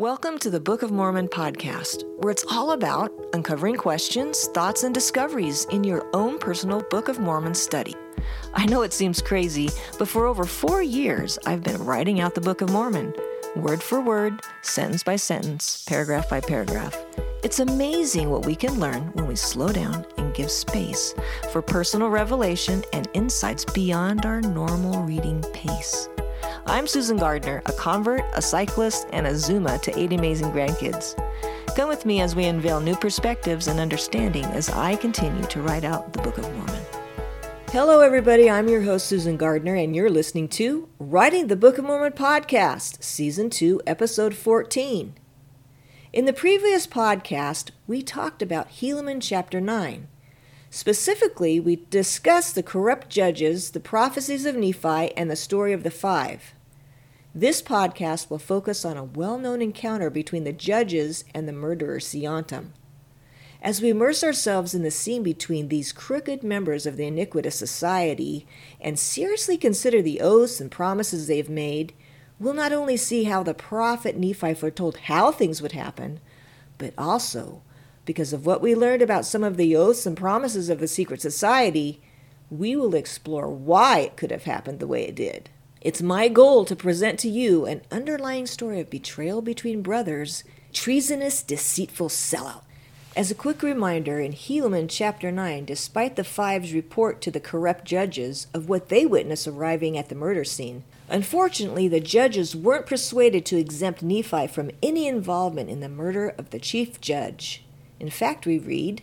Welcome to the Book of Mormon podcast, where it's all about uncovering questions, thoughts, and discoveries in your own personal Book of Mormon study. I know it seems crazy, but for over four years, I've been writing out the Book of Mormon, word for word, sentence by sentence, paragraph by paragraph. It's amazing what we can learn when we slow down and give space for personal revelation and insights beyond our normal reading pace. I'm Susan Gardner, a convert, a cyclist, and a Zuma to eight amazing grandkids. Come with me as we unveil new perspectives and understanding as I continue to write out the Book of Mormon. Hello, everybody. I'm your host, Susan Gardner, and you're listening to Writing the Book of Mormon podcast, Season 2, Episode 14. In the previous podcast, we talked about Helaman chapter 9. Specifically, we discussed the corrupt judges, the prophecies of Nephi, and the story of the five. This podcast will focus on a well known encounter between the judges and the murderer Seantum. As we immerse ourselves in the scene between these crooked members of the iniquitous society and seriously consider the oaths and promises they've made, we'll not only see how the prophet Nephi foretold how things would happen, but also because of what we learned about some of the oaths and promises of the secret society, we will explore why it could have happened the way it did. It's my goal to present to you an underlying story of betrayal between brothers, treasonous, deceitful sellout. As a quick reminder, in Helaman chapter 9, despite the Five's report to the corrupt judges of what they witnessed arriving at the murder scene, unfortunately the judges weren't persuaded to exempt Nephi from any involvement in the murder of the chief judge. In fact, we read,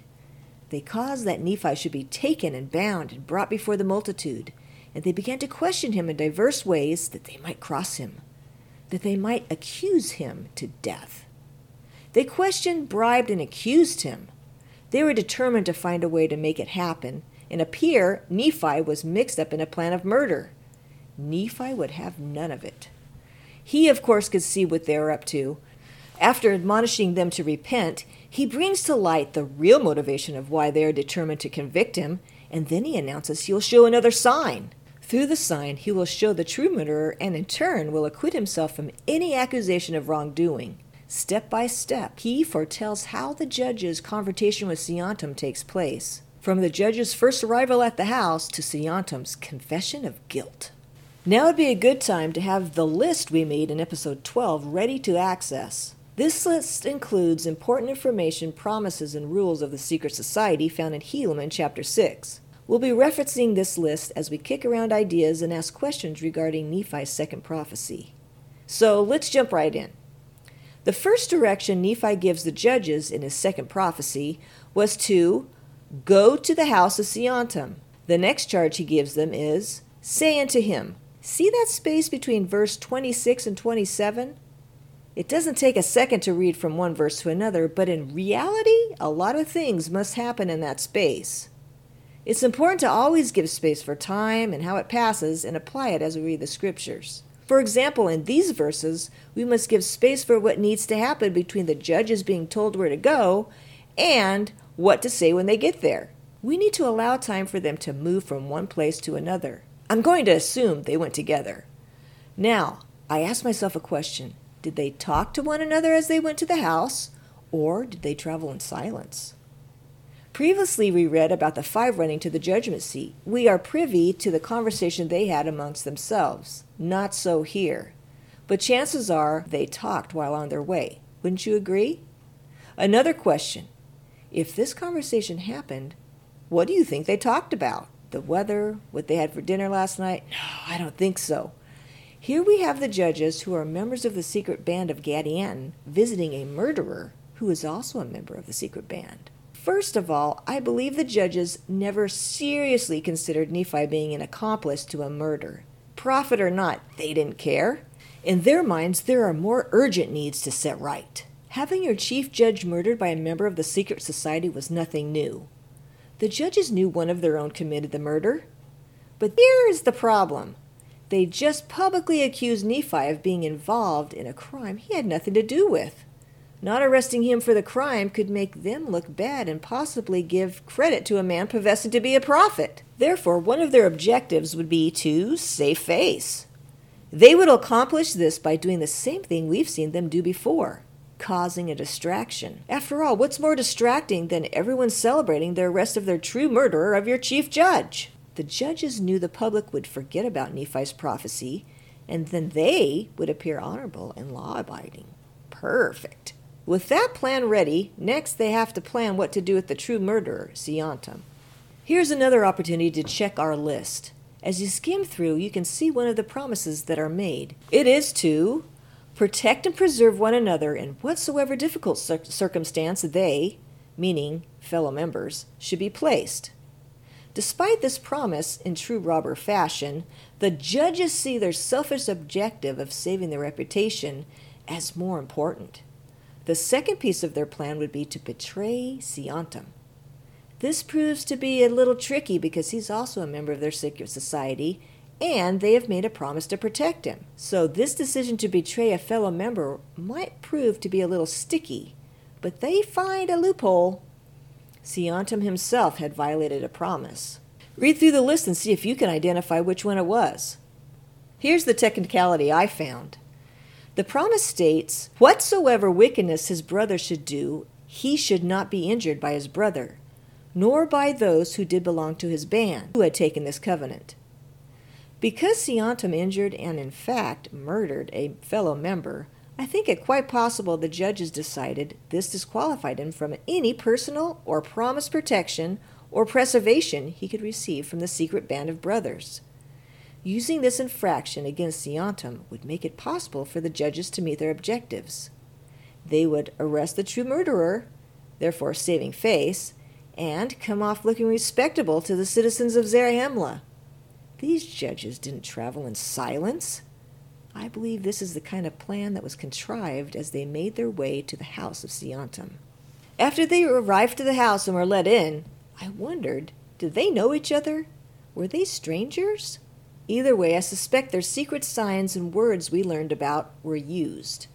They caused that Nephi should be taken and bound and brought before the multitude, and they began to question him in diverse ways that they might cross him, that they might accuse him to death. They questioned, bribed, and accused him. They were determined to find a way to make it happen, and appear Nephi was mixed up in a plan of murder. Nephi would have none of it. He, of course, could see what they were up to. After admonishing them to repent, he brings to light the real motivation of why they are determined to convict him, and then he announces he'll show another sign. Through the sign, he will show the true murderer and in turn will acquit himself from any accusation of wrongdoing. Step by step, he foretells how the judge's confrontation with Seantum takes place, from the judge's first arrival at the house to Seantum's confession of guilt. Now would be a good time to have the list we made in episode 12 ready to access. This list includes important information, promises, and rules of the secret society found in Helaman chapter 6. We'll be referencing this list as we kick around ideas and ask questions regarding Nephi's second prophecy. So let's jump right in. The first direction Nephi gives the judges in his second prophecy was to go to the house of Seantum. The next charge he gives them is say unto him. See that space between verse 26 and 27? It doesn't take a second to read from one verse to another, but in reality, a lot of things must happen in that space. It's important to always give space for time and how it passes and apply it as we read the scriptures. For example, in these verses, we must give space for what needs to happen between the judges being told where to go and what to say when they get there. We need to allow time for them to move from one place to another. I'm going to assume they went together. Now, I ask myself a question did they talk to one another as they went to the house, or did they travel in silence? Previously, we read about the five running to the judgment seat. We are privy to the conversation they had amongst themselves. Not so here. But chances are they talked while on their way. Wouldn't you agree? Another question If this conversation happened, what do you think they talked about? The weather? What they had for dinner last night? No, I don't think so. Here we have the judges who are members of the secret band of Gadianton visiting a murderer who is also a member of the secret band. First of all, I believe the judges never seriously considered Nephi being an accomplice to a murder. Prophet or not, they didn't care. In their minds, there are more urgent needs to set right. Having your chief judge murdered by a member of the secret society was nothing new. The judges knew one of their own committed the murder. But here is the problem they just publicly accused Nephi of being involved in a crime he had nothing to do with. Not arresting him for the crime could make them look bad and possibly give credit to a man professing to be a prophet. Therefore, one of their objectives would be to save face. They would accomplish this by doing the same thing we've seen them do before causing a distraction. After all, what's more distracting than everyone celebrating the arrest of their true murderer of your chief judge? The judges knew the public would forget about Nephi's prophecy, and then they would appear honorable and law abiding. Perfect. With that plan ready, next they have to plan what to do with the true murderer, Seantum. Here's another opportunity to check our list. As you skim through, you can see one of the promises that are made. It is to protect and preserve one another in whatsoever difficult circumstance they, meaning fellow members, should be placed. Despite this promise in true robber fashion, the judges see their selfish objective of saving their reputation as more important. The second piece of their plan would be to betray Seantum. This proves to be a little tricky because he's also a member of their secret society and they have made a promise to protect him. So this decision to betray a fellow member might prove to be a little sticky, but they find a loophole. Seantum himself had violated a promise. Read through the list and see if you can identify which one it was. Here's the technicality I found. The promise states, Whatsoever wickedness his brother should do, he should not be injured by his brother, nor by those who did belong to his band, who had taken this covenant. Because Seantum injured and, in fact, murdered a fellow member, I think it quite possible the judges decided this disqualified him from any personal or promised protection or preservation he could receive from the secret band of brothers. Using this infraction against Seantum would make it possible for the judges to meet their objectives. They would arrest the true murderer, therefore saving face, and come off looking respectable to the citizens of Zarahemla. These judges didn't travel in silence. I believe this is the kind of plan that was contrived as they made their way to the house of Seantum. After they arrived to the house and were let in, I wondered, did they know each other? Were they strangers? Either way, I suspect their secret signs and words we learned about were used.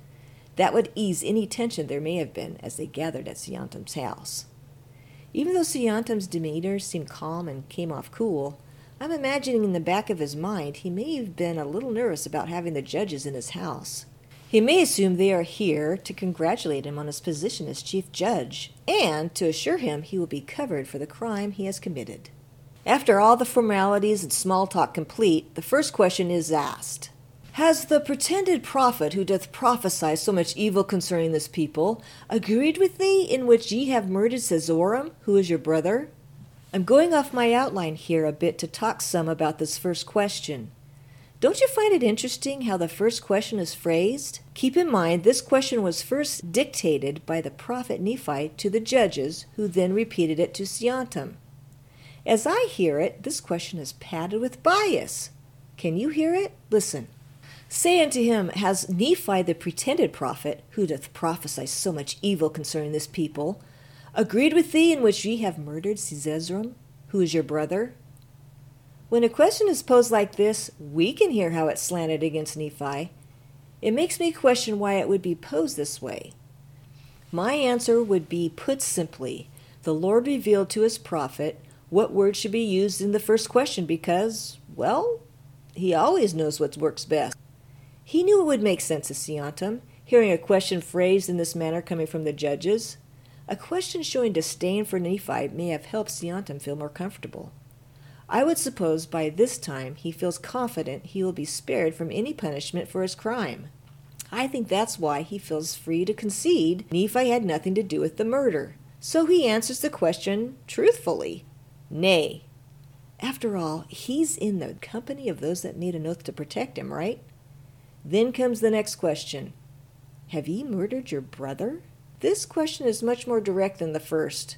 That would ease any tension there may have been as they gathered at Seantum's house. Even though Seantum's demeanor seemed calm and came off cool, I'm imagining in the back of his mind he may have been a little nervous about having the judges in his house. He may assume they are here to congratulate him on his position as chief judge and to assure him he will be covered for the crime he has committed. After all the formalities and small talk complete, the first question is asked Has the pretended prophet who doth prophesy so much evil concerning this people agreed with thee in which ye have murdered Seezoram, who is your brother? I'm going off my outline here a bit to talk some about this first question. Don't you find it interesting how the first question is phrased? Keep in mind, this question was first dictated by the prophet Nephi to the judges, who then repeated it to Seantum. As I hear it, this question is padded with bias. Can you hear it? Listen. Say unto him, Has Nephi the pretended prophet, who doth prophesy so much evil concerning this people, agreed with thee in which ye have murdered Seezoram, who is your brother? When a question is posed like this, we can hear how it's slanted against Nephi. It makes me question why it would be posed this way. My answer would be put simply the Lord revealed to his prophet what word should be used in the first question because, well, he always knows what works best. He knew it would make sense to Seantum, hearing a question phrased in this manner coming from the judges. A question showing disdain for Nephi may have helped Seantum feel more comfortable. I would suppose by this time he feels confident he will be spared from any punishment for his crime. I think that's why he feels free to concede Nephi had nothing to do with the murder. So he answers the question truthfully Nay. After all, he's in the company of those that made an oath to protect him, right? Then comes the next question Have ye murdered your brother? This question is much more direct than the first.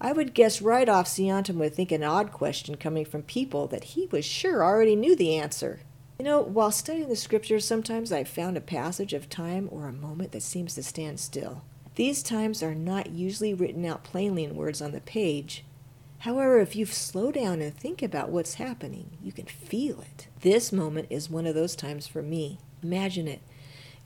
I would guess right off Seantum would think an odd question coming from people that he was sure already knew the answer. You know, while studying the scriptures, sometimes I've found a passage of time or a moment that seems to stand still. These times are not usually written out plainly in words on the page. However, if you slow down and think about what's happening, you can feel it. This moment is one of those times for me. Imagine it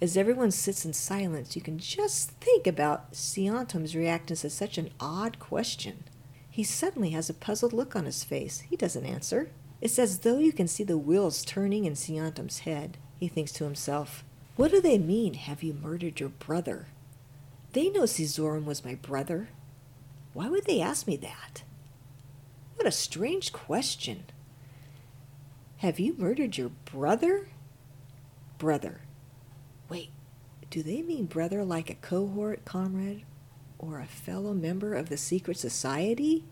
as everyone sits in silence, you can just think about Seantum's reactance to such an odd question. He suddenly has a puzzled look on his face. He doesn't answer. It's as though you can see the wheels turning in Seantum's head. He thinks to himself, What do they mean, have you murdered your brother? They know Seezoram was my brother. Why would they ask me that? What a strange question. Have you murdered your brother? Brother. Wait, do they mean brother like a cohort comrade or a fellow member of the secret society?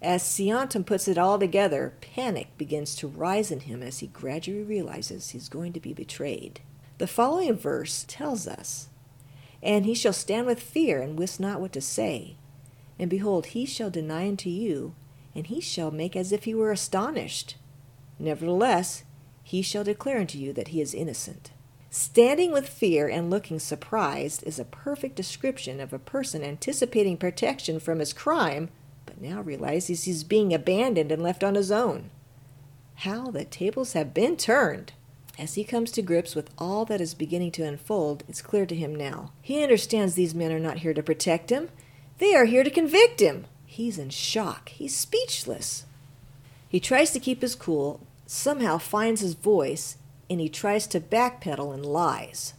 As Seantum puts it all together, panic begins to rise in him as he gradually realizes he's going to be betrayed. The following verse tells us, And he shall stand with fear and wist not what to say. And behold, he shall deny unto you, and he shall make as if he were astonished. Nevertheless, he shall declare unto you that he is innocent. Standing with fear and looking surprised is a perfect description of a person anticipating protection from his crime but now realizes he's being abandoned and left on his own. How the tables have been turned! As he comes to grips with all that is beginning to unfold, it's clear to him now. He understands these men are not here to protect him, they are here to convict him. He's in shock, he's speechless. He tries to keep his cool, somehow finds his voice, and he tries to backpedal and lies.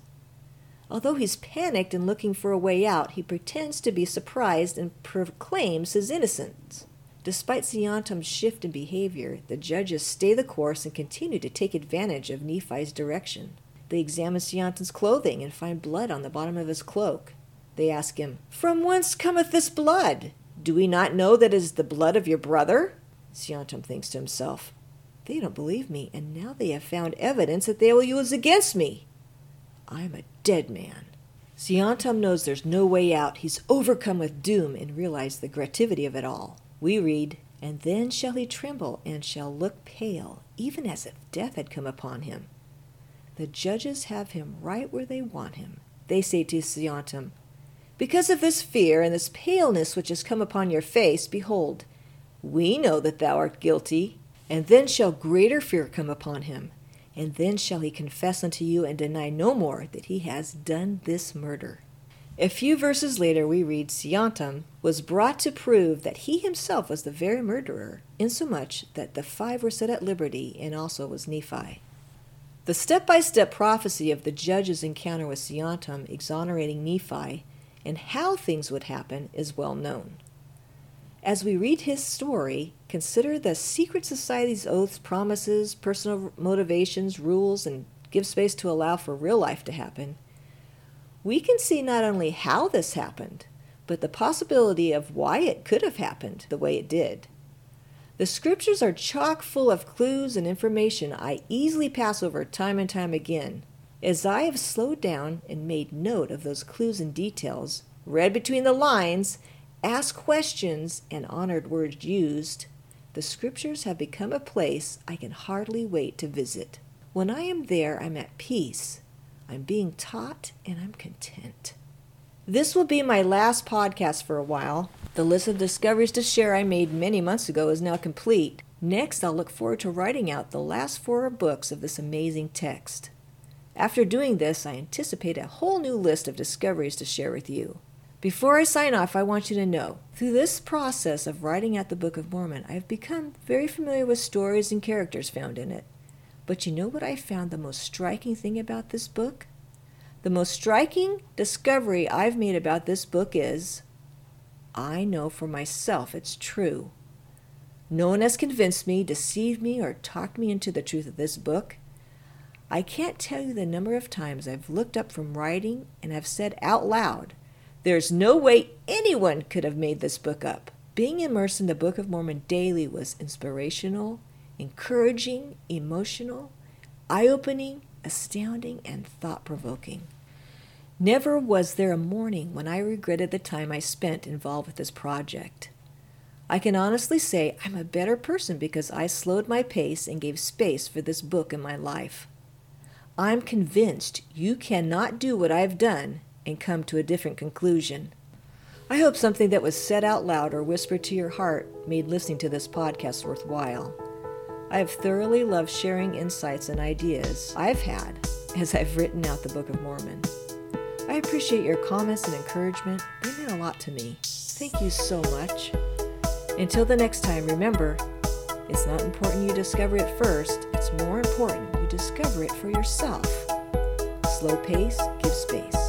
Although he's panicked and looking for a way out, he pretends to be surprised and proclaims his innocence. Despite Seantum's shift in behavior, the judges stay the course and continue to take advantage of Nephi's direction. They examine Seantum's clothing and find blood on the bottom of his cloak. They ask him, From whence cometh this blood? Do we not know that it is the blood of your brother? Seantum thinks to himself, They don't believe me, and now they have found evidence that they will use against me. I'm a dead man. Seantum knows there's no way out. He's overcome with doom and realizes the gravity of it all. We read, And then shall he tremble and shall look pale, even as if death had come upon him. The judges have him right where they want him. They say to Seantum, Because of this fear and this paleness which has come upon your face, behold, we know that thou art guilty. And then shall greater fear come upon him and then shall he confess unto you and deny no more that he has done this murder. A few verses later, we read Seantum was brought to prove that he himself was the very murderer, insomuch that the five were set at liberty, and also was Nephi. The step by step prophecy of the judge's encounter with Seantum exonerating Nephi and how things would happen is well known. As we read his story, consider the secret society's oaths, promises, personal motivations, rules, and give space to allow for real life to happen. We can see not only how this happened, but the possibility of why it could have happened the way it did. The scriptures are chock full of clues and information I easily pass over time and time again. As I have slowed down and made note of those clues and details, read between the lines, asked questions, and honored words used, the scriptures have become a place I can hardly wait to visit. When I am there, I'm at peace. I'm being taught and I'm content. This will be my last podcast for a while. The list of discoveries to share I made many months ago is now complete. Next, I'll look forward to writing out the last four books of this amazing text. After doing this, I anticipate a whole new list of discoveries to share with you. Before I sign off, I want you to know through this process of writing out the Book of Mormon, I've become very familiar with stories and characters found in it. But you know what I found the most striking thing about this book? The most striking discovery I've made about this book is I know for myself it's true. No one has convinced me, deceived me, or talked me into the truth of this book. I can't tell you the number of times I've looked up from writing and have said out loud, there's no way anyone could have made this book up. Being immersed in the Book of Mormon daily was inspirational, encouraging, emotional, eye opening, astounding, and thought provoking. Never was there a morning when I regretted the time I spent involved with this project. I can honestly say I'm a better person because I slowed my pace and gave space for this book in my life. I'm convinced you cannot do what I've done and come to a different conclusion. I hope something that was said out loud or whispered to your heart made listening to this podcast worthwhile. I have thoroughly loved sharing insights and ideas I've had as I've written out the Book of Mormon. I appreciate your comments and encouragement. They mean a lot to me. Thank you so much. Until the next time, remember, it's not important you discover it first, it's more important discover it for yourself. Slow pace, give space.